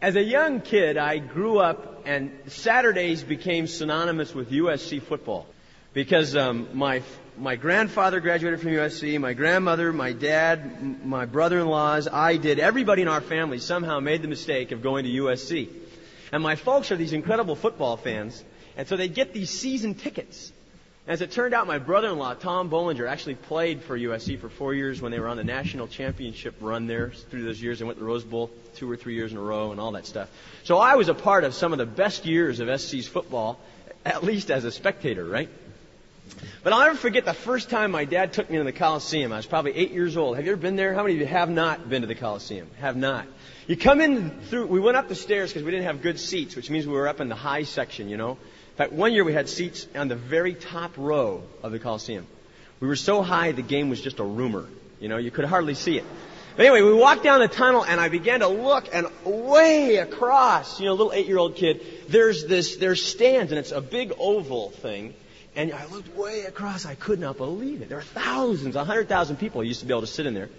As a young kid, I grew up, and Saturdays became synonymous with USC football because um, my my grandfather graduated from USC, my grandmother, my dad, my brother-in-laws, I did. Everybody in our family somehow made the mistake of going to USC, and my folks are these incredible football fans, and so they get these season tickets. As it turned out, my brother-in-law, Tom Bollinger, actually played for USC for four years when they were on the national championship run there through those years. They went to the Rose Bowl two or three years in a row and all that stuff. So I was a part of some of the best years of SC's football, at least as a spectator, right? But I'll never forget the first time my dad took me to the Coliseum. I was probably eight years old. Have you ever been there? How many of you have not been to the Coliseum? Have not. You come in through, we went up the stairs because we didn't have good seats, which means we were up in the high section, you know. In fact, one year we had seats on the very top row of the Coliseum. We were so high the game was just a rumor. You know, you could hardly see it. But anyway, we walked down the tunnel and I began to look and way across, you know, a little eight-year-old kid, there's this, there's stands and it's a big oval thing. And I looked way across. I could not believe it. There are thousands, a hundred thousand people used to be able to sit in there.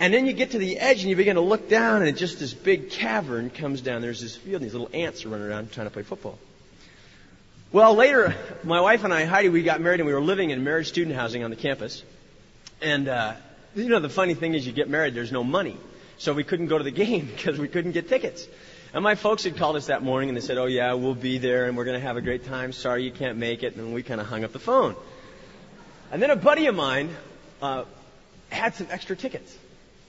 And then you get to the edge and you begin to look down and just this big cavern comes down. There's this field and these little ants are running around trying to play football. Well, later, my wife and I, Heidi, we got married and we were living in marriage student housing on the campus. And, uh, you know, the funny thing is you get married, there's no money. So we couldn't go to the game because we couldn't get tickets. And my folks had called us that morning and they said, oh yeah, we'll be there and we're going to have a great time. Sorry you can't make it. And we kind of hung up the phone. And then a buddy of mine, uh, had some extra tickets.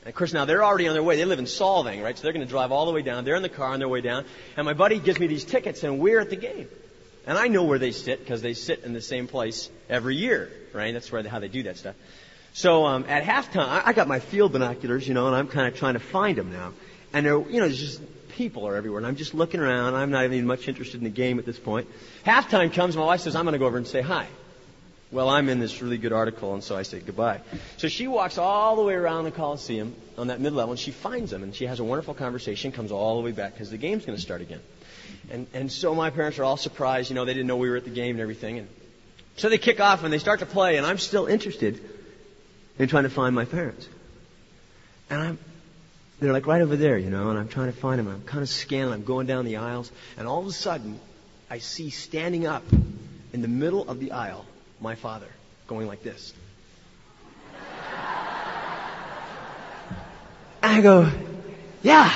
And of course now they're already on their way. They live in Solvang, right? So they're going to drive all the way down. They're in the car on their way down. And my buddy gives me these tickets and we're at the game. And I know where they sit because they sit in the same place every year, right? That's where how they do that stuff. So um, at halftime, I, I got my field binoculars, you know, and I'm kind of trying to find them now. And there, you know, there's just people are everywhere, and I'm just looking around. I'm not even much interested in the game at this point. Halftime comes, my wife says, "I'm going to go over and say hi." Well, I'm in this really good article, and so I say goodbye. So she walks all the way around the Coliseum on that mid level, and she finds them, and she has a wonderful conversation, comes all the way back because the game's going to start again. And, and so my parents are all surprised. You know, they didn't know we were at the game and everything. And so they kick off and they start to play, and I'm still interested in trying to find my parents. And I'm, they're like right over there, you know, and I'm trying to find them. I'm kind of scanning. I'm going down the aisles, and all of a sudden, I see standing up in the middle of the aisle my father going like this. And I go, yeah,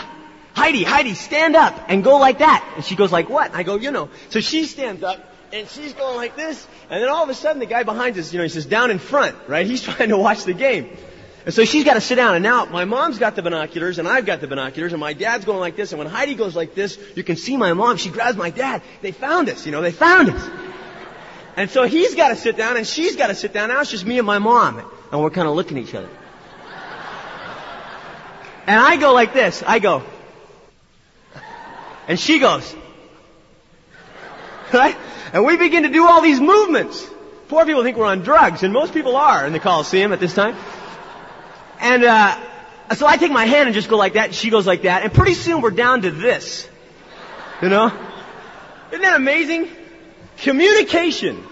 Heidi, Heidi, stand up and go like that. And she goes like what? I go, you know. So she stands up and she's going like this. And then all of a sudden the guy behind us, you know, he says down in front, right? He's trying to watch the game. And so she's got to sit down. And now my mom's got the binoculars and I've got the binoculars and my dad's going like this. And when Heidi goes like this, you can see my mom. She grabs my dad. They found us, you know, they found us. And so he's got to sit down and she's got to sit down. Now it's just me and my mom. And we're kind of looking at each other. And I go like this. I go, and she goes, right? And we begin to do all these movements. Poor people think we're on drugs, and most people are in the Coliseum at this time. And, uh, so I take my hand and just go like that, and she goes like that, and pretty soon we're down to this. You know? Isn't that amazing? Communication.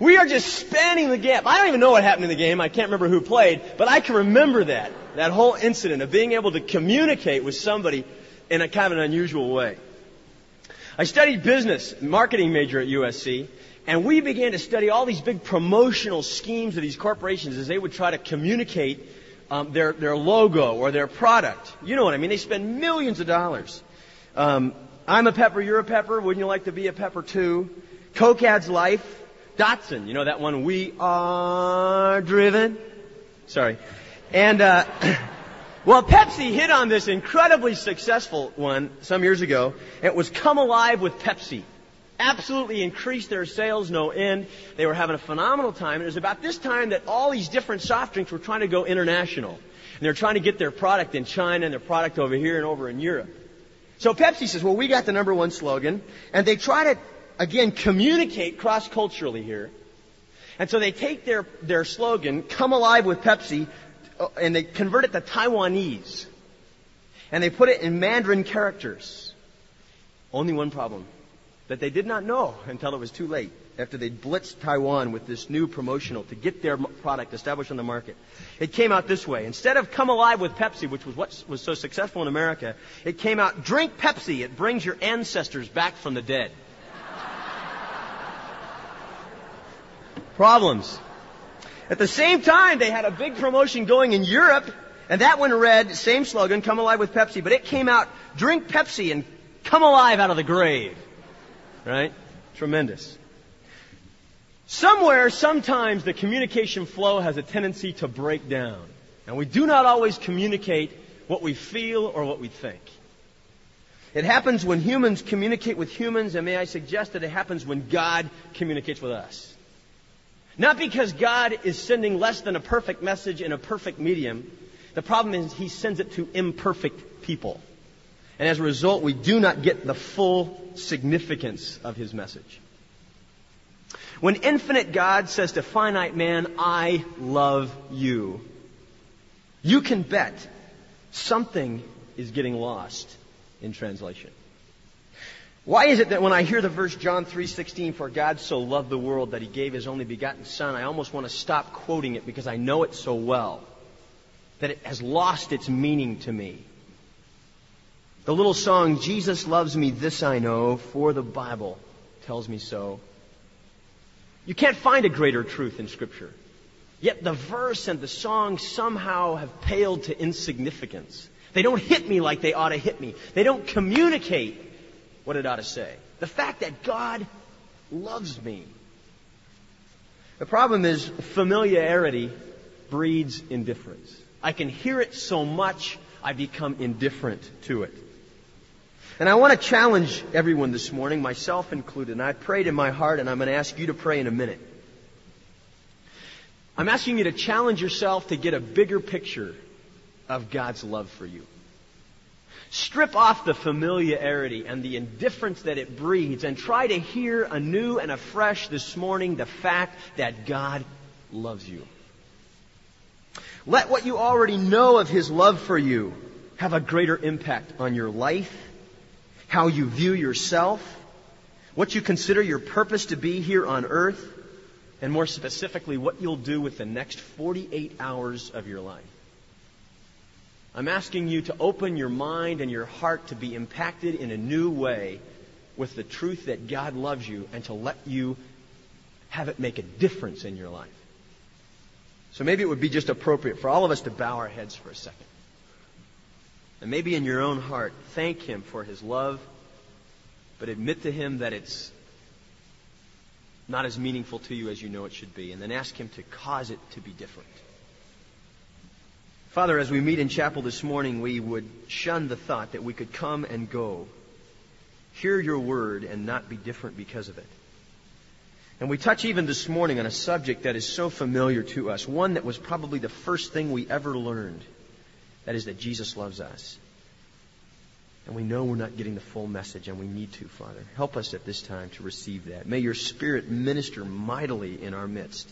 We are just spanning the gap. I don't even know what happened in the game. I can't remember who played, but I can remember that. That whole incident of being able to communicate with somebody in a kind of an unusual way. I studied business, marketing major at USC, and we began to study all these big promotional schemes of these corporations as they would try to communicate um, their their logo or their product. You know what I mean? They spend millions of dollars. Um, I'm a pepper, you're a pepper. Wouldn't you like to be a pepper too? Coke adds life. Datsun, you know that one? We are driven. Sorry. And uh, Well, Pepsi hit on this incredibly successful one some years ago. It was Come Alive with Pepsi. Absolutely increased their sales no end. They were having a phenomenal time. And it was about this time that all these different soft drinks were trying to go international. And they're trying to get their product in China and their product over here and over in Europe. So Pepsi says, well, we got the number one slogan. And they try to, again, communicate cross-culturally here. And so they take their, their slogan, come alive with Pepsi, Uh, and they convert it to Taiwanese. And they put it in Mandarin characters. Only one problem. that they did not know until it was too late after they blitzed Taiwan with this new promotional to get their product established on the market. It came out this way. Instead of come alive with Pepsi, which was what was so successful in America, it came out drink Pepsi. It brings your ancestors back from the dead. Problems. At the same time, they had a big promotion going in Europe, and that one read, same slogan, come alive with Pepsi, but it came out, drink Pepsi and come alive out of the grave. Right? Tremendous. Somewhere, sometimes the communication flow has a tendency to break down. And we do not always communicate what we feel or what we think. It happens when humans communicate with humans, and may I suggest that it happens when God communicates with us. Not because God is sending less than a perfect message in a perfect medium. The problem is he sends it to imperfect people. And as a result, we do not get the full significance of his message. When infinite God says to finite man, I love you, you can bet something is getting lost in translation. Why is it that when I hear the verse John 3:16 for God so loved the world that he gave his only begotten son I almost want to stop quoting it because I know it so well that it has lost its meaning to me. The little song Jesus loves me this I know for the Bible tells me so you can't find a greater truth in Scripture. Yet the verse and the song somehow have paled to insignificance. They don't hit me like they ought to hit me. They don't communicate what it ought to say. The fact that God loves me. The problem is familiarity breeds indifference. I can hear it so much, I become indifferent to it. And I want to challenge everyone this morning, myself included. And I prayed in my heart, and I'm going to ask you to pray in a minute. I'm asking you to challenge yourself to get a bigger picture of God's love for you. Strip off the familiarity and the indifference that it breeds and try to hear anew and afresh this morning the fact that God loves you. Let what you already know of His love for you have a greater impact on your life how you view yourself, what you consider your purpose to be here on earth, and more specifically, what you'll do with the next 48 hours of your life. I'm asking you to open your mind and your heart to be impacted in a new way with the truth that God loves you and to let you have it make a difference in your life. So maybe it would be just appropriate for all of us to bow our heads for a second. And maybe in your own heart, thank Him for His love, but admit to Him that it's not as meaningful to you as you know it should be. And then ask Him to cause it to be different. Father, as we meet in chapel this morning, we would shun the thought that we could come and go, hear your word, and not be different because of it. And we touch even this morning on a subject that is so familiar to us, one that was probably the first thing we ever learned that is that Jesus loves us. And we know we're not getting the full message, and we need to, Father. Help us at this time to receive that. May your Spirit minister mightily in our midst.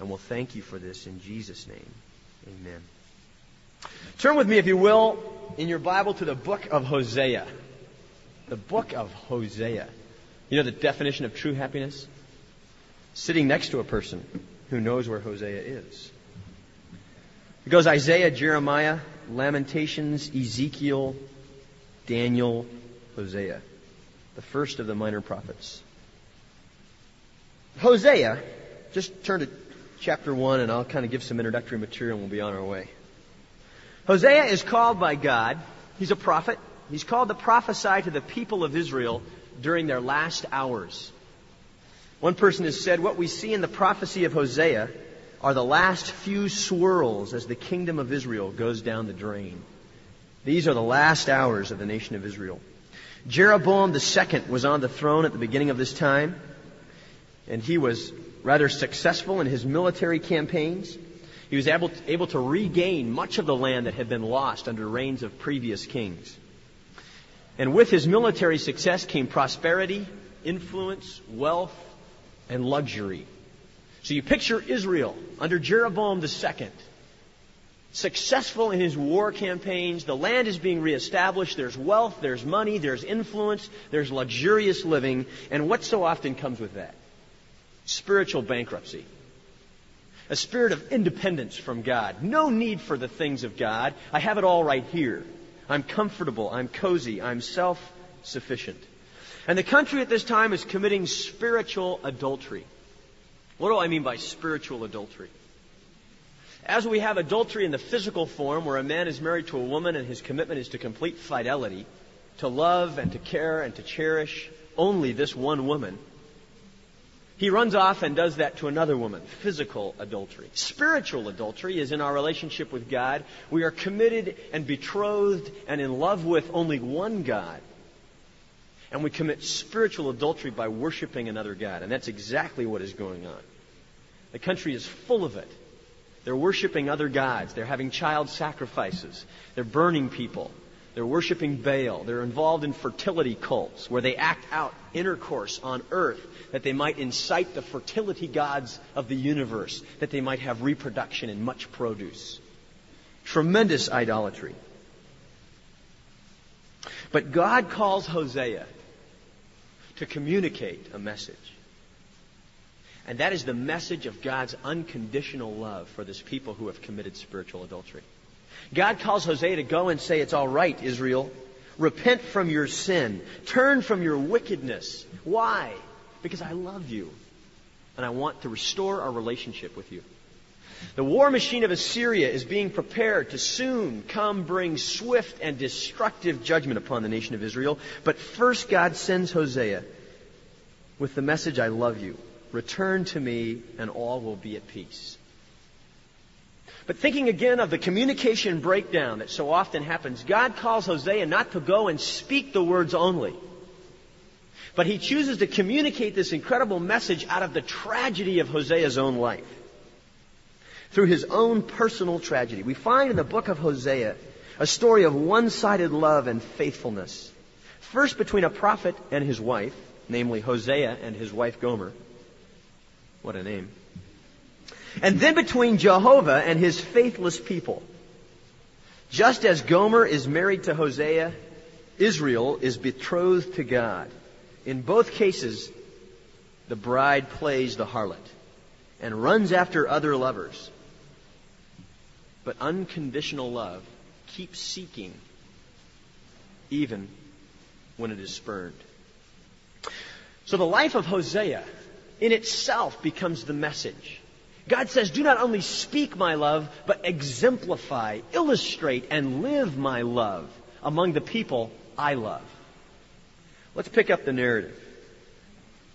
And we'll thank you for this in Jesus' name. Amen. Turn with me, if you will, in your Bible to the book of Hosea. The book of Hosea. You know the definition of true happiness? Sitting next to a person who knows where Hosea is. It goes Isaiah, Jeremiah, Lamentations, Ezekiel, Daniel, Hosea, the first of the minor prophets. Hosea, just turn to chapter 1 and I'll kind of give some introductory material and we'll be on our way. Hosea is called by God, he's a prophet, he's called to prophesy to the people of Israel during their last hours. One person has said, What we see in the prophecy of Hosea are the last few swirls as the kingdom of Israel goes down the drain. These are the last hours of the nation of Israel. Jeroboam II was on the throne at the beginning of this time, and he was rather successful in his military campaigns. He was able to, able to regain much of the land that had been lost under reigns of previous kings. And with his military success came prosperity, influence, wealth, and luxury. So you picture Israel under Jeroboam II. successful in his war campaigns. The land is being reestablished. There's wealth, there's money, there's influence, there's luxurious living. And what so often comes with that? Spiritual bankruptcy. A spirit of independence from God. No need for the things of God. I have it all right here. I'm comfortable. I'm cozy. I'm self sufficient. And the country at this time is committing spiritual adultery. What do I mean by spiritual adultery? As we have adultery in the physical form, where a man is married to a woman and his commitment is to complete fidelity, to love and to care and to cherish only this one woman, he runs off and does that to another woman. Physical adultery. Spiritual adultery is in our relationship with God. We are committed and betrothed and in love with only one God. And we commit spiritual adultery by worshiping another God. And that's exactly what is going on. The country is full of it. They're worshiping other gods. They're having child sacrifices. They're burning people. They're worshiping Baal. They're involved in fertility cults where they act out intercourse on earth that they might incite the fertility gods of the universe, that they might have reproduction and much produce. Tremendous idolatry. But God calls Hosea to communicate a message. And that is the message of God's unconditional love for this people who have committed spiritual adultery. God calls Hosea to go and say, It's all right, Israel. Repent from your sin. Turn from your wickedness. Why? Because I love you. And I want to restore our relationship with you. The war machine of Assyria is being prepared to soon come bring swift and destructive judgment upon the nation of Israel. But first, God sends Hosea with the message, I love you. Return to me, and all will be at peace. But thinking again of the communication breakdown that so often happens, God calls Hosea not to go and speak the words only. But he chooses to communicate this incredible message out of the tragedy of Hosea's own life. Through his own personal tragedy. We find in the book of Hosea a story of one-sided love and faithfulness. First between a prophet and his wife, namely Hosea and his wife Gomer. What a name. And then between Jehovah and his faithless people. Just as Gomer is married to Hosea, Israel is betrothed to God. In both cases, the bride plays the harlot and runs after other lovers. But unconditional love keeps seeking even when it is spurned. So the life of Hosea in itself becomes the message. God says, do not only speak my love, but exemplify, illustrate, and live my love among the people I love. Let's pick up the narrative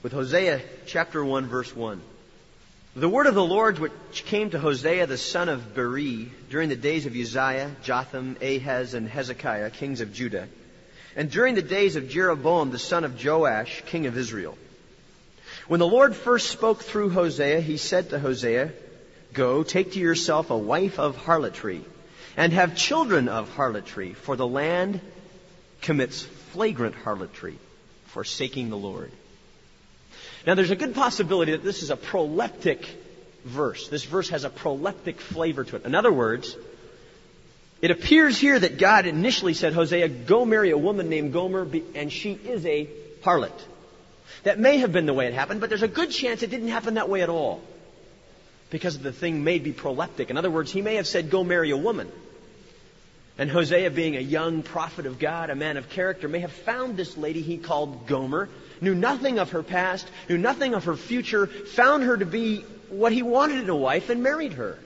with Hosea chapter 1 verse 1. The word of the Lord which came to Hosea the son of Beeri during the days of Uzziah, Jotham, Ahaz, and Hezekiah, kings of Judah, and during the days of Jeroboam the son of Joash, king of Israel. When the Lord first spoke through Hosea, he said to Hosea, Go, take to yourself a wife of harlotry, and have children of harlotry, for the land commits flagrant harlotry, forsaking the Lord. Now there's a good possibility that this is a proleptic verse. This verse has a proleptic flavor to it. In other words, it appears here that God initially said, Hosea, go marry a woman named Gomer, and she is a harlot. That may have been the way it happened, but there's a good chance it didn't happen that way at all. Because the thing may be proleptic. In other words, he may have said, go marry a woman. And Hosea, being a young prophet of God, a man of character, may have found this lady he called Gomer, knew nothing of her past, knew nothing of her future, found her to be what he wanted in a wife, and married her.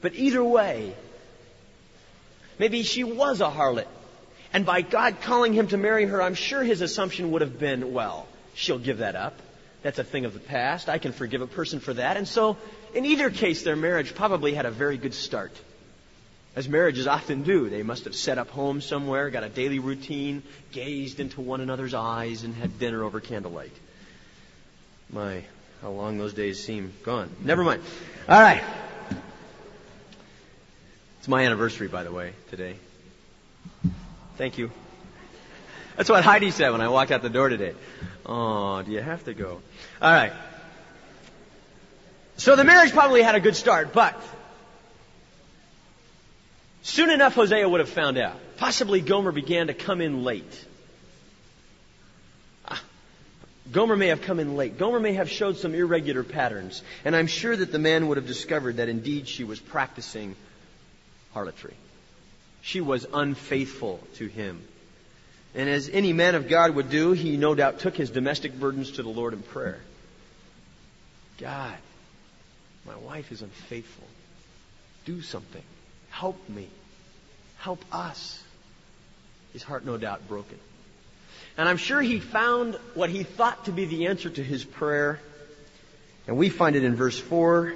But either way, maybe she was a harlot. And by God calling him to marry her, I'm sure his assumption would have been, well, she'll give that up. That's a thing of the past. I can forgive a person for that. And so, in either case, their marriage probably had a very good start. As marriages often do. They must have set up home somewhere, got a daily routine, gazed into one another's eyes, and had dinner over candlelight. My, how long those days seem gone. Never mind. All right. It's my anniversary, by the way, today. Thank you. That's what Heidi said when I walked out the door today. Oh, do you have to go? All right. So the marriage probably had a good start, but Soon enough, Hosea would have found out. Possibly Gomer began to come in late. Ah, Gomer may have come in late. Gomer may have showed some irregular patterns. And I'm sure that the man would have discovered that indeed she was practicing harlotry. She was unfaithful to him. And as any man of God would do, he no doubt took his domestic burdens to the Lord in prayer. God, my wife is unfaithful. Do something. Help me. Help us. His heart, no doubt, broken. And I'm sure he found what he thought to be the answer to his prayer. And we find it in verse 4.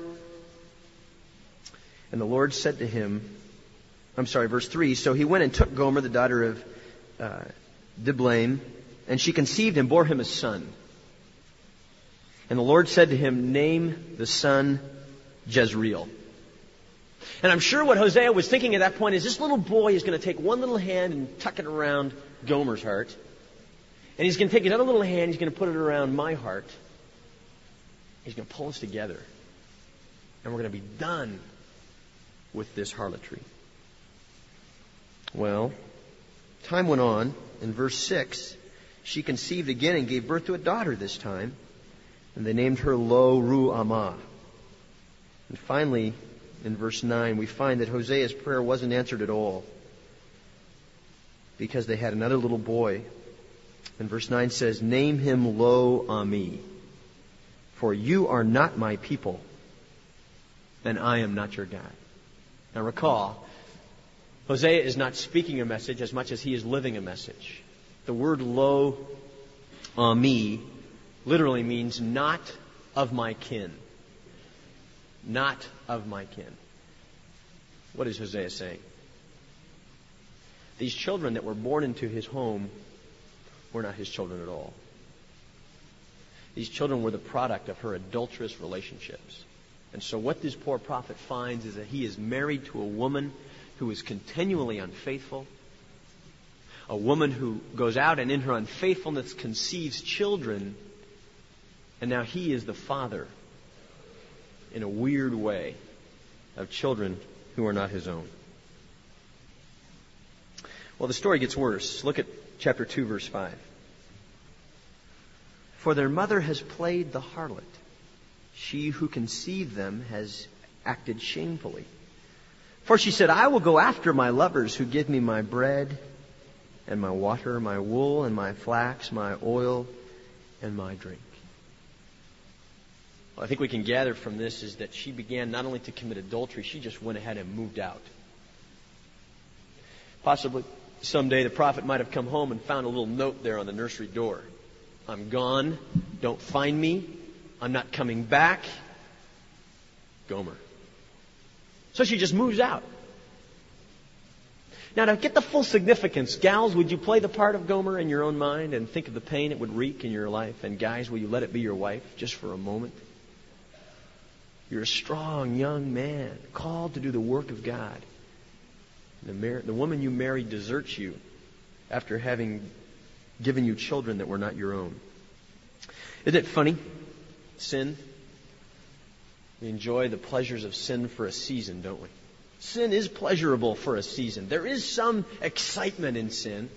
And the Lord said to him, I'm sorry, verse 3. So he went and took Gomer, the daughter of uh, Diblaim, and she conceived and bore him a son. And the Lord said to him, Name the son Jezreel. And I'm sure what Hosea was thinking at that point is this little boy is going to take one little hand and tuck it around Gomer's heart. And he's going to take another little hand, he's going to put it around my heart. He's going to pull us together. And we're going to be done with this harlotry. Well, time went on. In verse 6, she conceived again and gave birth to a daughter this time. And they named her Lo-ruhamah. And finally, in verse 9, we find that Hosea's prayer wasn't answered at all because they had another little boy. And verse 9 says, Name him Lo-ammi, for you are not my people, and I am not your God. Now recall, Hosea is not speaking a message as much as he is living a message. The word Lo uh, Ami literally means not of my kin not of my kin. What is Hosea saying? These children that were born into his home were not his children at all. These children were the product of her adulterous relationships. And so what this poor prophet finds is that he is married to a woman who is continually unfaithful, a woman who goes out and in her unfaithfulness conceives children, and now he is the father in a weird way of children who are not his own. Well, the story gets worse. Look at chapter 2, verse 5. For their mother has played the harlot. She who conceived them has acted shamefully. For she said, I will go after my lovers who give me my bread and my water, my wool and my flax, my oil and my drink. I think we can gather from this is that she began not only to commit adultery, she just went ahead and moved out. Possibly someday the prophet might have come home and found a little note there on the nursery door. I'm gone. Don't find me. I'm not coming back. Gomer. So she just moves out. Now, to get the full significance, gals, would you play the part of Gomer in your own mind and think of the pain it would wreak in your life? And guys, will you let it be your wife just for a moment? You're a strong young man called to do the work of God. The, mar- the woman you married deserts you after having given you children that were not your own. Isn't it funny? Sin. We enjoy the pleasures of sin for a season, don't we? Sin is pleasurable for a season. There is some excitement in sin.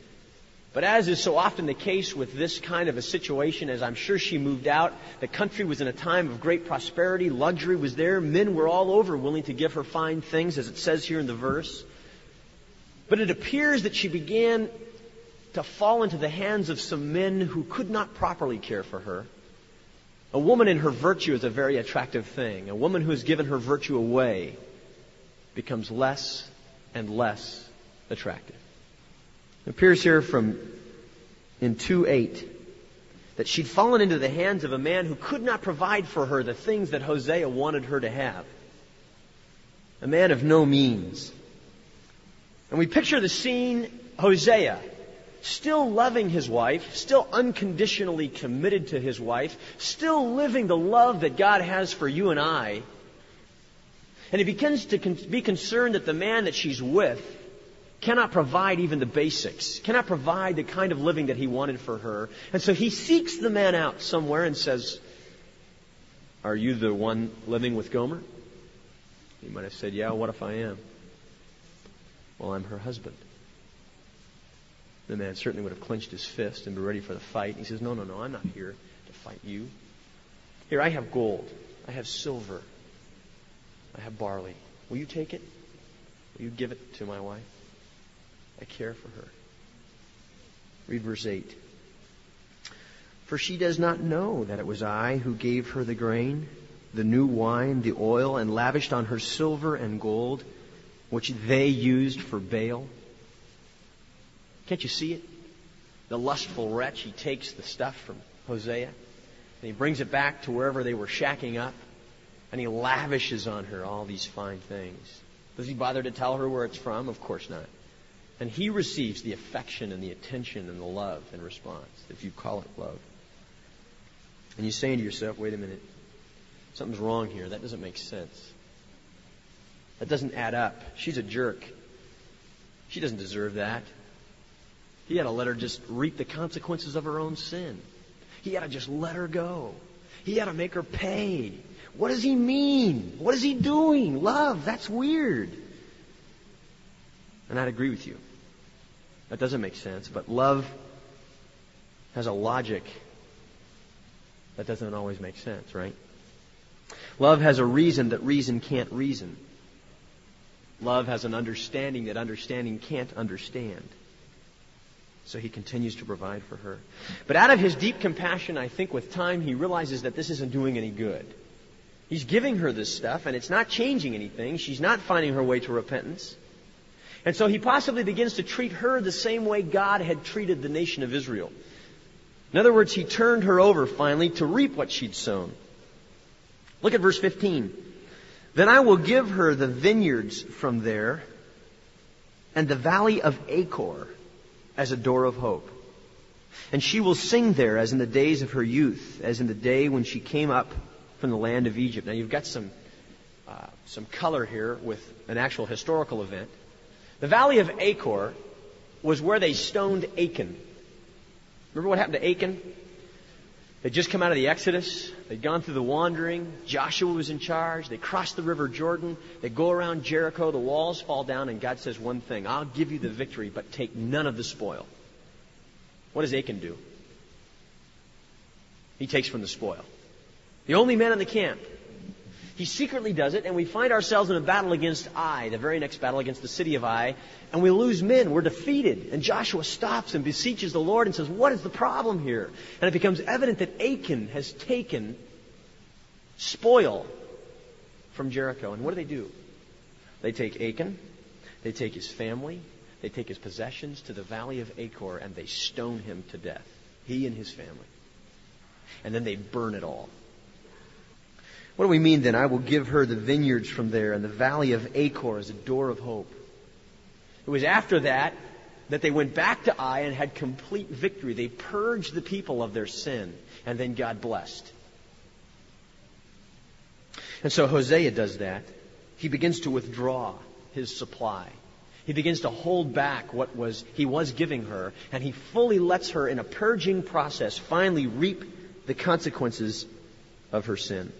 But as is so often the case with this kind of a situation, as I'm sure she moved out, the country was in a time of great prosperity, luxury was there, men were all over willing to give her fine things, as it says here in the verse. But it appears that she began to fall into the hands of some men who could not properly care for her. A woman in her virtue is a very attractive thing. A woman who has given her virtue away becomes less and less attractive. It appears here from in 2 8 that she'd fallen into the hands of a man who could not provide for her the things that Hosea wanted her to have. A man of no means. And we picture the scene Hosea, still loving his wife, still unconditionally committed to his wife, still living the love that God has for you and I. And he begins to be concerned that the man that she's with cannot provide even the basics, cannot provide the kind of living that he wanted for her. And so he seeks the man out somewhere and says, Are you the one living with Gomer? He might have said, Yeah, what if I am? Well, I'm her husband. The man certainly would have clenched his fist and be ready for the fight. He says, No, no, no, I'm not here to fight you. Here, I have gold. I have silver. I have barley. Will you take it? Will you give it to my wife? I care for her. Read verse 8. For she does not know that it was I who gave her the grain, the new wine, the oil, and lavished on her silver and gold, which they used for Baal. Can't you see it? The lustful wretch, he takes the stuff from Hosea and he brings it back to wherever they were shacking up and he lavishes on her all these fine things. Does he bother to tell her where it's from? Of course not. And he receives the affection and the attention and the love in response, if you call it love. And you're saying to yourself, wait a minute, something's wrong here. That doesn't make sense. That doesn't add up. She's a jerk. She doesn't deserve that. He had to let her just reap the consequences of her own sin. He had to just let her go. He had to make her pay. What does he mean? What is he doing? Love, that's weird. And I'd agree with you. That doesn't make sense, but love has a logic that doesn't always make sense, right? Love has a reason that reason can't reason. Love has an understanding that understanding can't understand. So he continues to provide for her. But out of his deep compassion, I think with time, he realizes that this isn't doing any good. He's giving her this stuff, and it's not changing anything. She's not finding her way to repentance. And so he possibly begins to treat her the same way God had treated the nation of Israel. In other words, he turned her over finally to reap what she'd sown. Look at verse 15. Then I will give her the vineyards from there and the valley of Achor as a door of hope. And she will sing there as in the days of her youth, as in the day when she came up from the land of Egypt. Now you've got some, uh, some color here with an actual historical event. The valley of Achor was where they stoned Achan. Remember what happened to Achan? They'd just come out of the Exodus. They'd gone through the wandering. Joshua was in charge. They crossed the river Jordan. They go around Jericho. The walls fall down, and God says one thing I'll give you the victory, but take none of the spoil. What does Achan do? He takes from the spoil. The only man in the camp. He secretly does it, and we find ourselves in a battle against Ai, the very next battle against the city of Ai, and we lose men. We're defeated. And Joshua stops and beseeches the Lord and says, What is the problem here? And it becomes evident that Achan has taken spoil from Jericho. And what do they do? They take Achan, they take his family, they take his possessions to the valley of Achor, and they stone him to death. He and his family. And then they burn it all. What do we mean then? I will give her the vineyards from there and the valley of Achor as a door of hope. It was after that that they went back to Ai and had complete victory. They purged the people of their sin, and then God blessed. And so Hosea does that. He begins to withdraw his supply. He begins to hold back what was he was giving her, and he fully lets her in a purging process finally reap the consequences of her sin.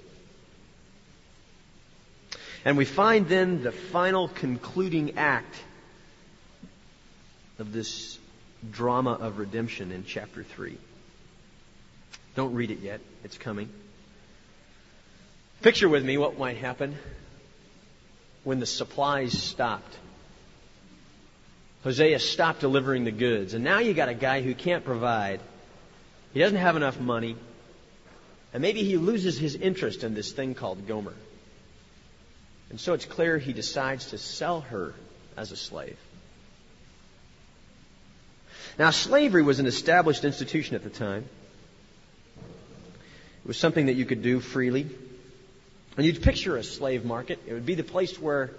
And we find then the final concluding act of this drama of redemption in chapter 3. Don't read it yet, it's coming. Picture with me what might happen when the supplies stopped. Hosea stopped delivering the goods, and now you got a guy who can't provide. He doesn't have enough money, and maybe he loses his interest in this thing called Gomer. And so it's clear he decides to sell her as a slave. Now, slavery was an established institution at the time. It was something that you could do freely. And you'd picture a slave market. It would be the place where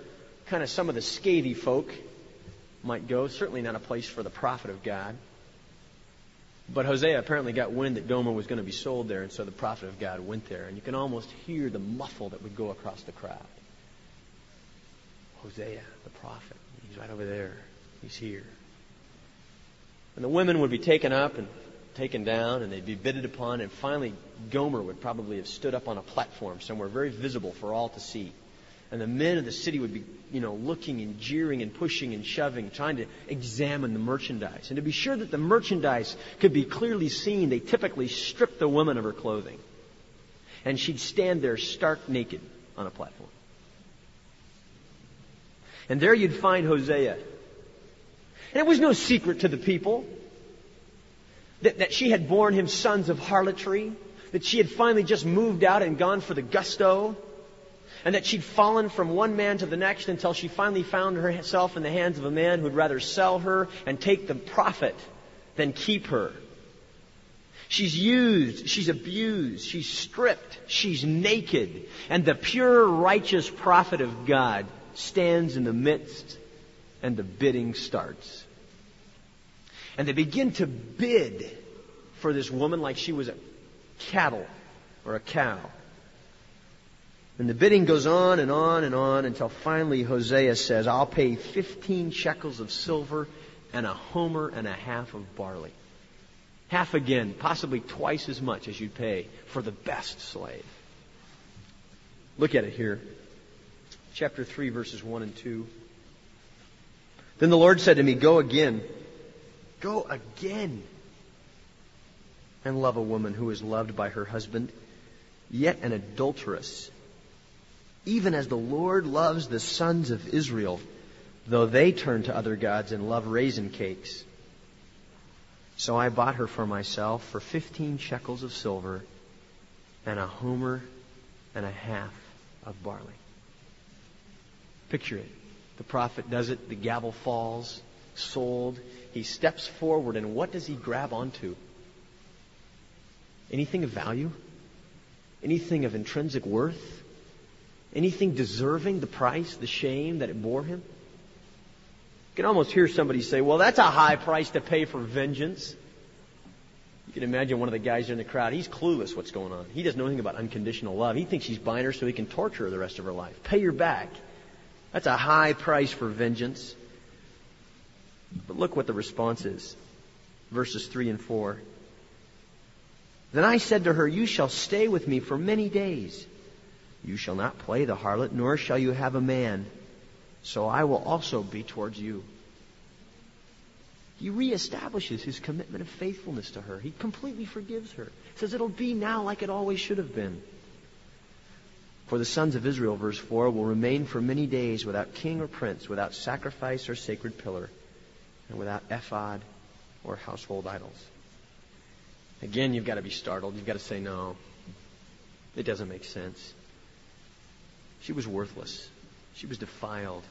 kind of some of the scathy folk might go. Certainly not a place for the prophet of God. But Hosea apparently got wind that Gomer was going to be sold there, and so the prophet of God went there. And you can almost hear the muffle that would go across the crowd. Hosea, the prophet. He's right over there. He's here. And the women would be taken up and taken down, and they'd be bidded upon, and finally Gomer would probably have stood up on a platform somewhere very visible for all to see. And the men of the city would be, you know, looking and jeering and pushing and shoving, trying to examine the merchandise. And to be sure that the merchandise could be clearly seen, they typically stripped the woman of her clothing. And she'd stand there stark naked on a platform. And there you'd find Hosea. And it was no secret to the people that, that she had borne him sons of harlotry, that she had finally just moved out and gone for the gusto, and that she'd fallen from one man to the next until she finally found herself in the hands of a man who'd rather sell her and take the profit than keep her. She's used, she's abused, she's stripped, she's naked, and the pure righteous prophet of God stands in the midst and the bidding starts. And they begin to bid for this woman like she was a cattle or a cow. And the bidding goes on and on and on until finally Hosea says, I'll pay 15 shekels of silver and a homer and a half of barley. Half again, possibly twice as much as you'd pay for the best slave. Look at it here. Chapter 3, verses 1 and 2. Then the Lord said to me, Go again. Go again and love a woman who is loved by her husband, yet an adulteress even as the Lord loves the sons of Israel, though they turn to other gods and love raisin cakes. So I bought her for myself for fifteen shekels of silver and a homer and a half of barley. Picture it. The prophet does it, the gavel falls, sold. He steps forward, and what does he grab onto? Anything of value? Anything of intrinsic worth? Anything deserving the price, the shame that it bore him? You can almost hear somebody say, well, that's a high price to pay for vengeance. You can imagine one of the guys in the crowd. He's clueless what's going on. He doesn't know anything about unconditional love. He thinks he's buying her so he can torture her the rest of her life. Pay her back. That's a high price for vengeance. But look what the response is. Verses 3 and 4. Then I said to her, You shall stay with me for many days you shall not play the harlot, nor shall you have a man. So I will also be towards you. He reestablishes his commitment of faithfulness to her. He completely forgives her. Says it'll be now like it always should have been. For the sons of Israel, verse 4, will remain for many days without king or prince, without sacrifice or sacred pillar, and without ephod or household idols. Again, you've got to be startled. You've got to say, no, it doesn't make sense. She was worthless. She was defiled.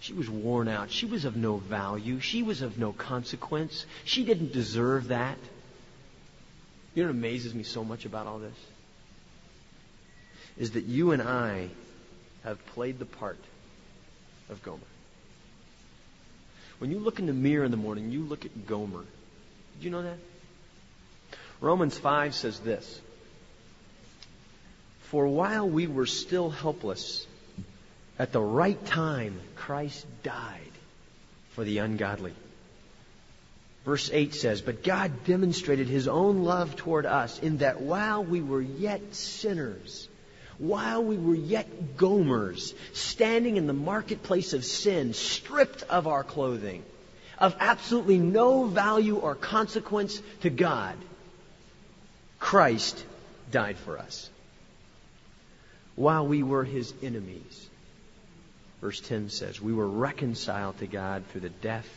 She was worn out. She was of no value. She was of no consequence. She didn't deserve that. You know what amazes me so much about all this? Is that you and I have played the part of Gomer. When you look in the mirror in the morning, you look at Gomer. Did you know that? Romans 5 says this for while we were still helpless, at the right time, Christ died for the ungodly. Verse 8 says, But God demonstrated his own love toward us in that while we were yet sinners, while we were yet gomers, standing in the marketplace of sin, stripped of our clothing, of absolutely no value or consequence to God, Christ died for us while we were his enemies. Verse 10 says, We were reconciled to God through the death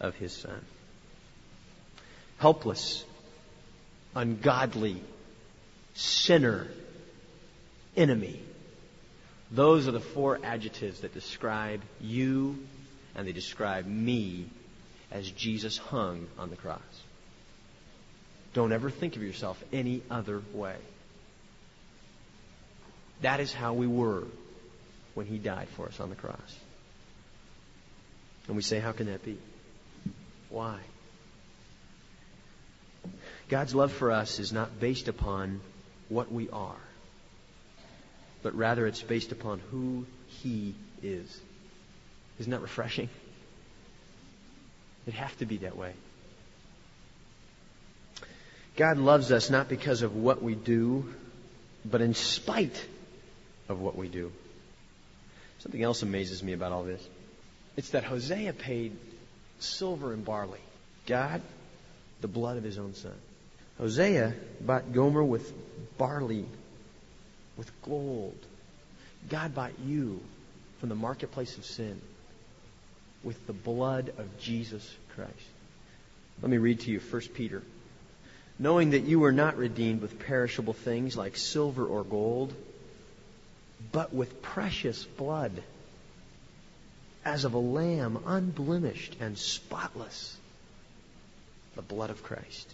of his Son. Helpless, ungodly, sinner, enemy. Those are the four adjectives that describe you and they describe me as Jesus hung on the cross. Don't ever think of yourself any other way. That is how we were when He died for us on the cross. And we say, how can that be? Why? God's love for us is not based upon what we are, but rather it's based upon who He is. Isn't that refreshing? It'd have to be that way. God loves us not because of what we do, but in spite of what we do. Something else amazes me about all this. It's that Hosea paid silver and barley. God, the blood of his own son. Hosea bought Gomer with barley, with gold. God bought you from the marketplace of sin with the blood of Jesus Christ. Let me read to you 1 Peter. Knowing that you were not redeemed with perishable things like silver or gold, but with precious blood, as of a lamb unblemished and spotless, the blood of Christ.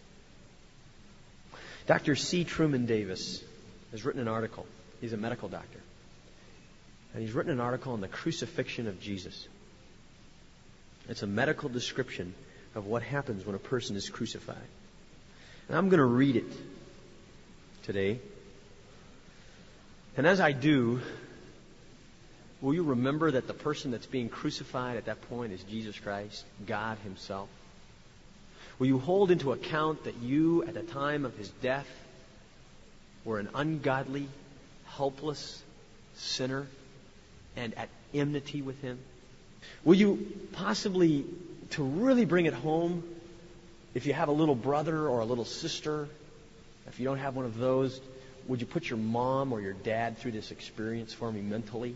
Dr. C. Truman Davis has written an article. He's a medical doctor. And he's written an article on the crucifixion of Jesus. It's a medical description of what happens when a person is crucified. And I'm going to read it today. And as I do, will you remember that the person that's being crucified at that point is Jesus Christ, God Himself? Will you hold into account that you, at the time of His death, were an ungodly, helpless sinner and at enmity with Him? Will you possibly, to really bring it home, if you have a little brother or a little sister, if you don't have one of those, would you put your mom or your dad through this experience for me mentally?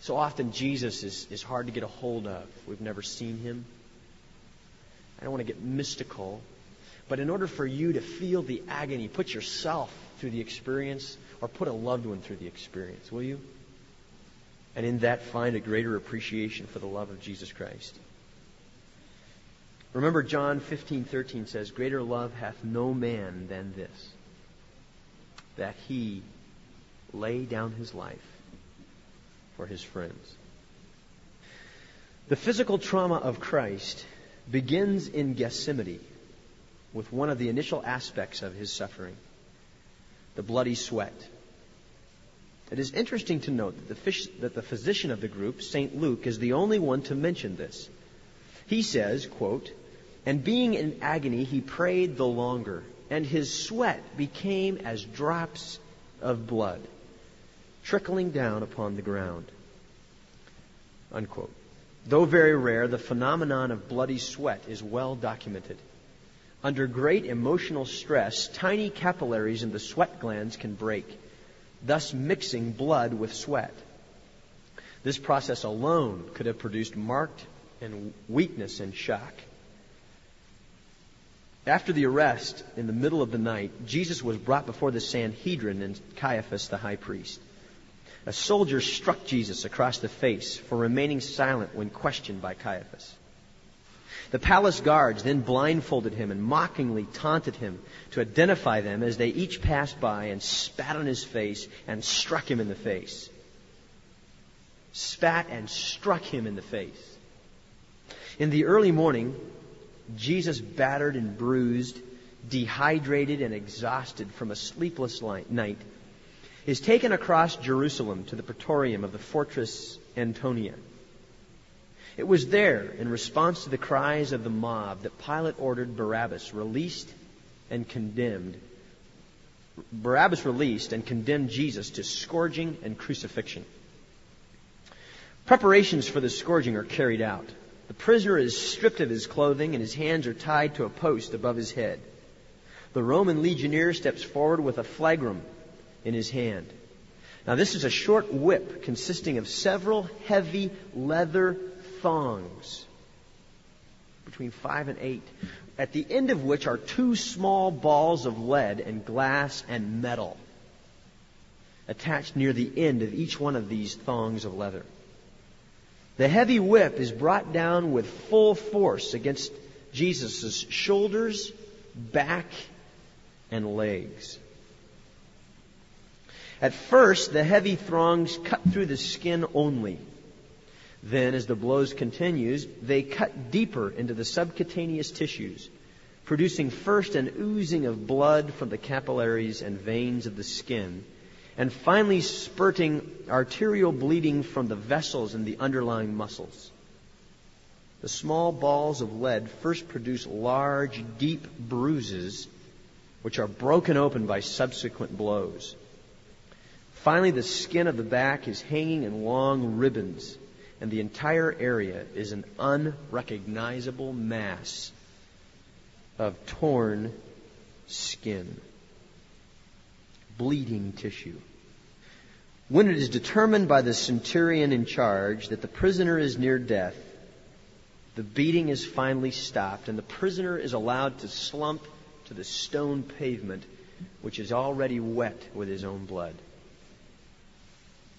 So often Jesus is, is hard to get a hold of. We've never seen him. I don't want to get mystical, but in order for you to feel the agony, put yourself through the experience or put a loved one through the experience, will you? and in that find a greater appreciation for the love of Jesus Christ. Remember John 15:13 says, "Greater love hath no man than this, that he lay down his life for his friends." The physical trauma of Christ begins in Gethsemane with one of the initial aspects of his suffering, the bloody sweat. It is interesting to note that the, fish, that the physician of the group, St. Luke, is the only one to mention this. He says, quote, And being in agony, he prayed the longer, and his sweat became as drops of blood, trickling down upon the ground. Unquote. Though very rare, the phenomenon of bloody sweat is well documented. Under great emotional stress, tiny capillaries in the sweat glands can break thus mixing blood with sweat. This process alone could have produced marked and weakness and shock. After the arrest, in the middle of the night, Jesus was brought before the Sanhedrin and Caiaphas, the high priest. A soldier struck Jesus across the face for remaining silent when questioned by Caiaphas. The palace guards then blindfolded him and mockingly taunted him to identify them as they each passed by and spat on his face and struck him in the face. Spat and struck him in the face. In the early morning, Jesus, battered and bruised, dehydrated and exhausted from a sleepless night, is taken across Jerusalem to the praetorium of the fortress Antonia. It was there, in response to the cries of the mob, that Pilate ordered Barabbas released and condemned. Barabbas released and condemned Jesus to scourging and crucifixion. Preparations for the scourging are carried out. The prisoner is stripped of his clothing and his hands are tied to a post above his head. The Roman legionnaire steps forward with a flagrum in his hand. Now, this is a short whip consisting of several heavy leather thongs, between five and eight, at the end of which are two small balls of lead and glass and metal attached near the end of each one of these thongs of leather. The heavy whip is brought down with full force against Jesus' shoulders, back, and legs. At first, the heavy thongs cut through the skin only. Then, as the blows continues, they cut deeper into the subcutaneous tissues, producing first an oozing of blood from the capillaries and veins of the skin, and finally spurting arterial bleeding from the vessels and the underlying muscles. The small balls of lead first produce large, deep bruises, which are broken open by subsequent blows. Finally, the skin of the back is hanging in long ribbons, and the entire area is an unrecognizable mass of torn skin, bleeding tissue. When it is determined by the centurion in charge that the prisoner is near death, the beating is finally stopped, and the prisoner is allowed to slump to the stone pavement, which is already wet with his own blood.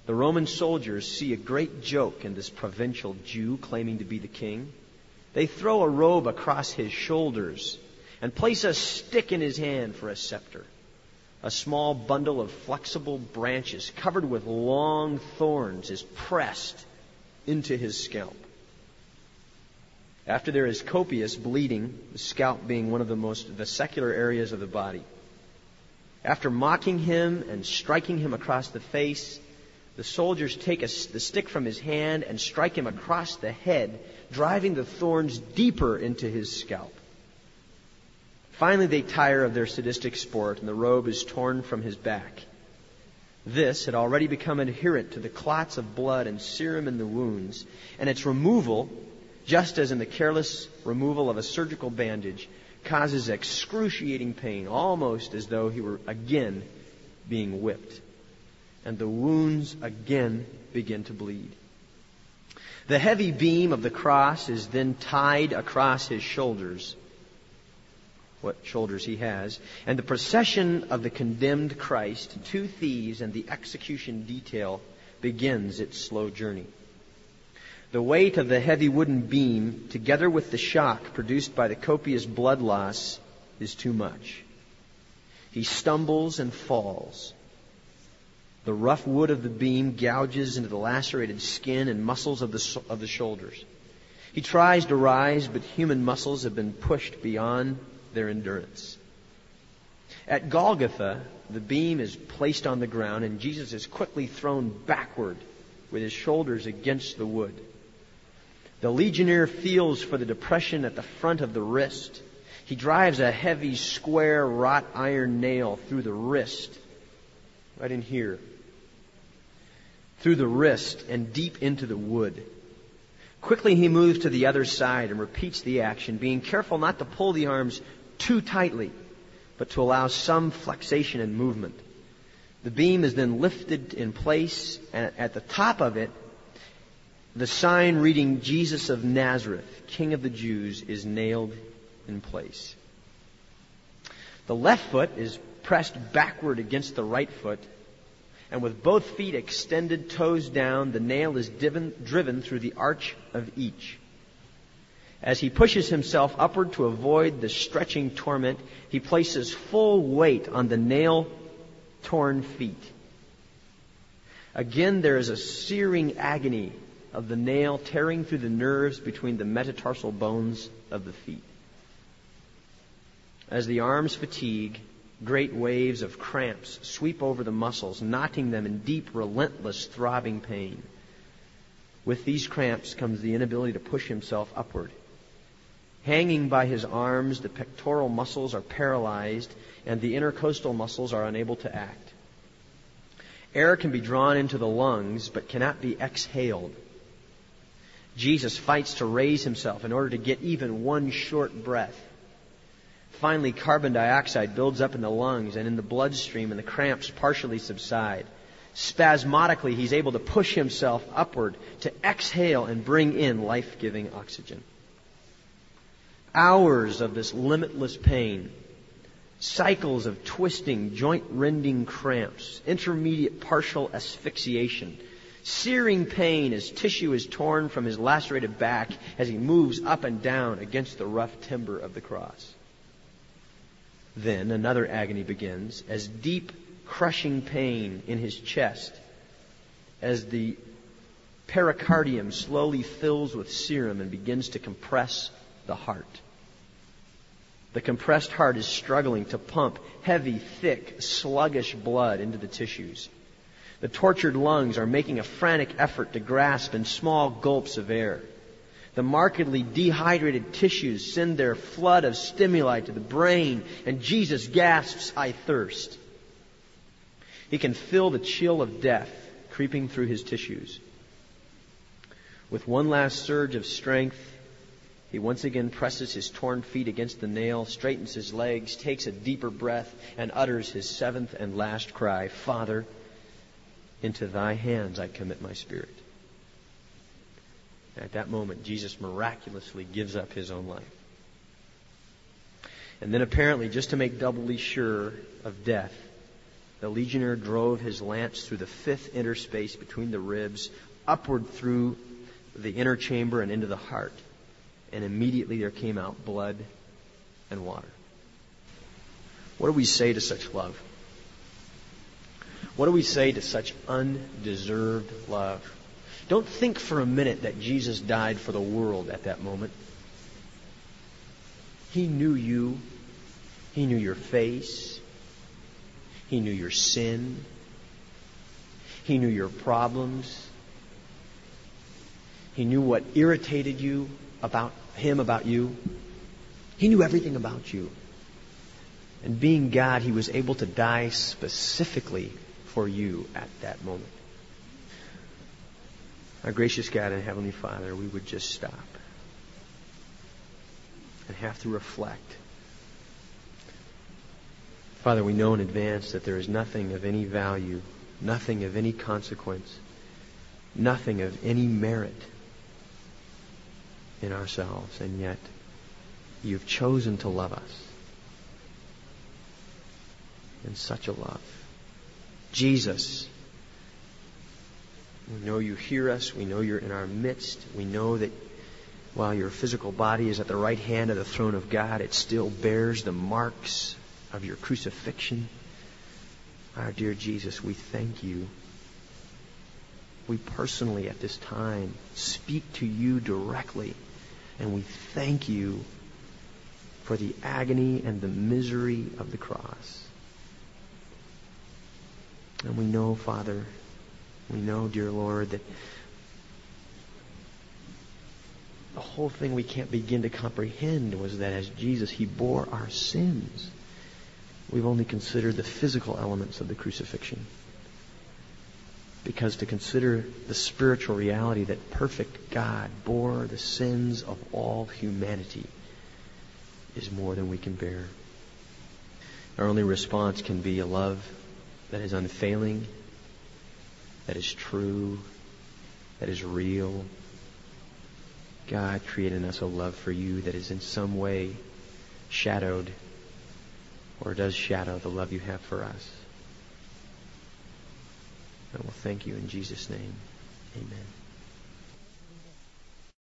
The Roman soldiers see a great joke in this provincial Jew claiming to be the king. They throw a robe across his shoulders and place a stick in his hand for a scepter. A small bundle of flexible branches covered with long thorns is pressed into his scalp. After there is copious bleeding, the scalp being one of the most vesicular areas of the body. After mocking him and striking him across the face, the soldiers take a, the stick from his hand and strike him across the head, driving the thorns deeper into his scalp. Finally, they tire of their sadistic sport, and the robe is torn from his back. This had already become adherent to the clots of blood and serum in the wounds, and its removal, just as in the careless removal of a surgical bandage, causes excruciating pain, almost as though he were again being whipped. And the wounds again begin to bleed. The heavy beam of the cross is then tied across his shoulders what shoulders he has, and the procession of the condemned Christ, two thieves, and the execution detail begins its slow journey. The weight of the heavy wooden beam, together with the shock produced by the copious blood loss, is too much. He stumbles and falls. The rough wood of the beam gouges into the lacerated skin and muscles of the, of the shoulders. He tries to rise, but human muscles have been pushed beyond their endurance. At Golgotha, the beam is placed on the ground and Jesus is quickly thrown backward with his shoulders against the wood. The legionnaire feels for the depression at the front of the wrist. He drives a heavy, square, wrought iron nail through the wrist, right in here, through the wrist and deep into the wood. Quickly he moves to the other side and repeats the action, being careful not to pull the arms too tightly, but to allow some flexation and movement. The beam is then lifted in place, and at the top of it, the sign reading Jesus of Nazareth, King of the Jews, is nailed in place. The left foot is pressed backward against the right foot, and with both feet extended, toes down, the nail is driven, through the arch of each. As he pushes himself upward to avoid the stretching torment, he places full weight on the nail torn feet. Again, there is a searing agony of the nail tearing through the nerves between the metatarsal bones of the feet. As the arms fatigue, great waves of cramps sweep over the muscles, knotting them in deep, relentless, throbbing pain. With these cramps comes the inability to push himself upward. Hanging by his arms, the pectoral muscles are paralyzed and the intercostal muscles are unable to act. Air can be drawn into the lungs but cannot be exhaled. Jesus fights to raise himself in order to get even one short breath. Finally, carbon dioxide builds up in the lungs and in the bloodstream, and the cramps partially subside. Spasmodically, he's able to push himself upward to exhale and bring in life giving oxygen hours of this limitless pain, cycles of twisting, joint rending cramps, intermediate partial asphyxiation, searing pain as tissue is torn from his lacerated back as he moves up and down against the rough timber of the cross. Then another agony begins as deep, crushing pain in his chest as the pericardium slowly fills with serum and begins to compress the heart. The compressed heart is struggling to pump heavy, thick, sluggish blood into the tissues. The tortured lungs are making a frantic effort to grasp in small gulps of air. The markedly dehydrated tissues send their flood of stimuli to the brain, and Jesus gasps, I thirst. He can feel the chill of death creeping through his tissues. With one last surge of strength, he once again presses his torn feet against the nail, straightens his legs, takes a deeper breath, and utters his seventh and last cry Father, into thy hands I commit my spirit. At that moment, Jesus miraculously gives up his own life. And then, apparently, just to make doubly sure of death, the legionnaire drove his lance through the fifth interspace between the ribs, upward through the inner chamber and into the heart. And immediately there came out blood and water. What do we say to such love? What do we say to such undeserved love? Don't think for a minute that Jesus died for the world at that moment. He knew you. He knew your face. He knew your sin. He knew your problems. He knew what irritated you about him, about you. He knew everything about you. And being God, he was able to die specifically for you at that moment. Our gracious God and Heavenly Father, we would just stop and have to reflect. Father, we know in advance that there is nothing of any value, nothing of any consequence, nothing of any merit in ourselves, and yet you've chosen to love us in such a love. Jesus, we know you hear us. We know you're in our midst. We know that while your physical body is at the right hand of the throne of God, it still bears the marks of your crucifixion. Our dear Jesus, we thank you we personally at this time speak to you directly. And we thank you for the agony and the misery of the cross. And we know, Father, we know, dear Lord, that the whole thing we can't begin to comprehend was that as Jesus, He bore our sins. We've only considered the physical elements of the crucifixion. Because to consider the spiritual reality that perfect God bore the sins of all humanity is more than we can bear. Our only response can be a love that is unfailing, that is true, that is real. God created in us a love for you that is in some way shadowed or does shadow the love you have for us. And we'll thank you in Jesus' name. Amen.